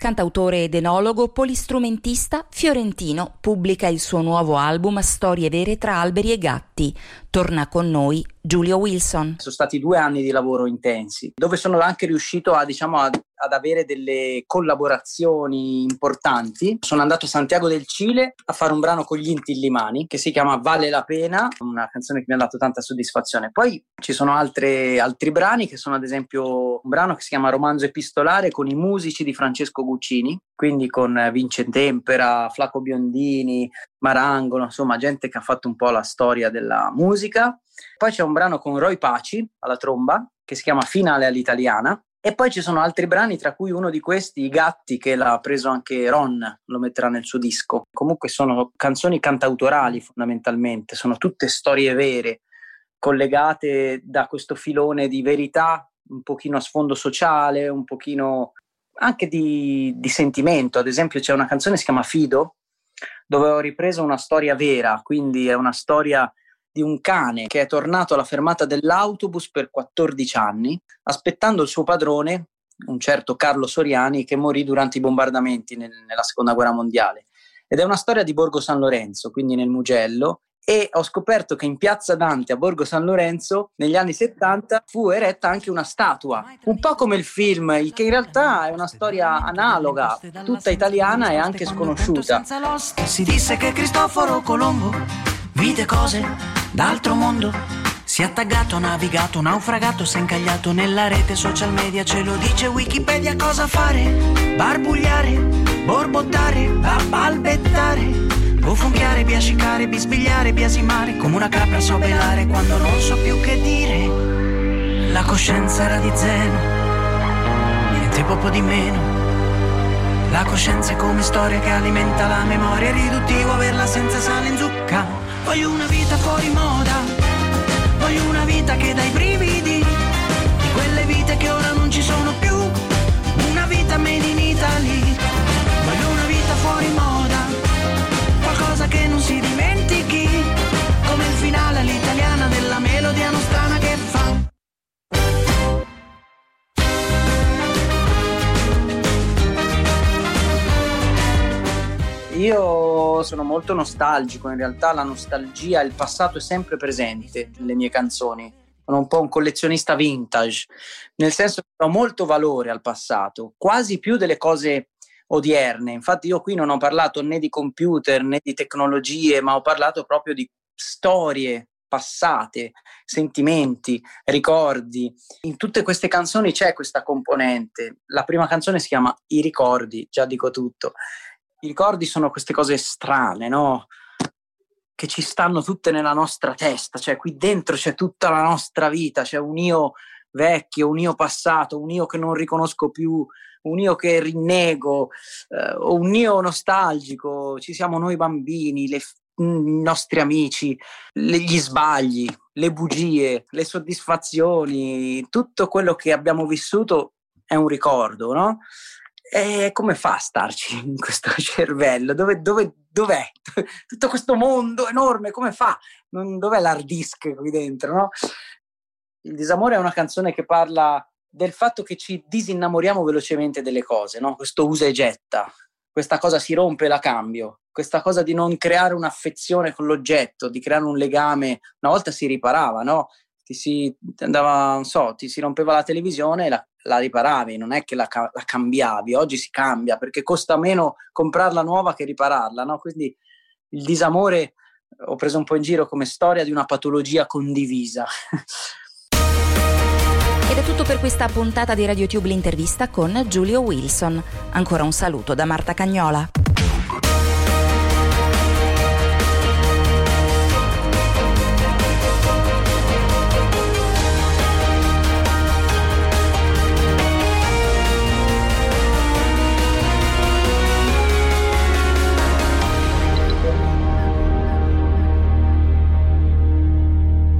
Cantautore ed enologo, polistrumentista, fiorentino, pubblica il suo nuovo album Storie vere tra alberi e gatti. Torna con noi Giulio Wilson. Sono stati due anni di lavoro intensi, dove sono anche riuscito a, diciamo, a, ad avere delle collaborazioni importanti. Sono andato a Santiago del Cile a fare un brano con gli Intillimani che si chiama Vale la pena, una canzone che mi ha dato tanta soddisfazione. Poi ci sono altre, altri brani che sono ad esempio un brano che si chiama Romanzo epistolare con i musici di Francesco Guccini, quindi con Vince Tempera, Flaco Biondini, Marangolo, insomma gente che ha fatto un po' la storia della musica. Poi c'è un brano con Roy Paci alla tromba che si chiama Finale all'italiana. E poi ci sono altri brani, tra cui uno di questi, I Gatti, che l'ha preso anche Ron, lo metterà nel suo disco. Comunque sono canzoni cantautorali fondamentalmente, sono tutte storie vere, collegate da questo filone di verità, un pochino a sfondo sociale, un pochino anche di, di sentimento. Ad esempio c'è una canzone che si chiama Fido, dove ho ripreso una storia vera, quindi è una storia di un cane che è tornato alla fermata dell'autobus per 14 anni, aspettando il suo padrone, un certo Carlo Soriani, che morì durante i bombardamenti nel, nella seconda guerra mondiale. Ed è una storia di Borgo San Lorenzo, quindi nel Mugello, e ho scoperto che in piazza Dante a Borgo San Lorenzo negli anni 70 fu eretta anche una statua, un po' come il film, che in realtà è una storia analoga, tutta italiana e anche sconosciuta. Si disse che Cristoforo Colombo vide cose d'altro mondo. Si è attaggato, navigato, naufragato, si è incagliato nella rete social media, ce lo dice Wikipedia cosa fare, barbugliare, borbottare, balbettare Bofonchiare, biascicare, bisbigliare, biasimare Come una capra so belare quando non so più che dire. La coscienza era di zeno Niente poco di meno La coscienza è come storia che alimenta la memoria È riduttivo averla senza sale in zucca. Voglio una vita fuori moda Voglio una vita che dà i brividi Di quelle vite che ora non ci sono più. Una vita made in Italy Io sono molto nostalgico, in realtà la nostalgia, il passato è sempre presente nelle mie canzoni. Sono un po' un collezionista vintage, nel senso che do molto valore al passato, quasi più delle cose odierne. Infatti io qui non ho parlato né di computer né di tecnologie, ma ho parlato proprio di storie passate, sentimenti, ricordi. In tutte queste canzoni c'è questa componente. La prima canzone si chiama I ricordi, già dico tutto. I ricordi sono queste cose strane, no? Che ci stanno tutte nella nostra testa, cioè qui dentro c'è tutta la nostra vita, c'è un io vecchio, un io passato, un io che non riconosco più, un io che rinnego, eh, un io nostalgico, ci siamo noi bambini, le, i nostri amici, le, gli sbagli, le bugie, le soddisfazioni, tutto quello che abbiamo vissuto è un ricordo, no? E come fa a starci in questo cervello? Dove, dove, dov'è? Tutto questo mondo enorme, come fa? dov'è l'hard disk qui dentro, no? Il disamore è una canzone che parla del fatto che ci disinnamoriamo velocemente delle cose, no? questo usa e getta, questa cosa si rompe e la cambio, questa cosa di non creare un'affezione con l'oggetto, di creare un legame, una volta si riparava, no? Ti si andava, non so, ti si rompeva la televisione e la, la riparavi, non è che la, la, cambiavi, oggi si cambia perché costa meno comprarla nuova che ripararla, no? Quindi il disamore ho preso un po' in giro come storia di una patologia condivisa. Ed è tutto per questa puntata di RadioTube l'intervista con Giulio Wilson. Ancora un saluto da Marta Cagnola.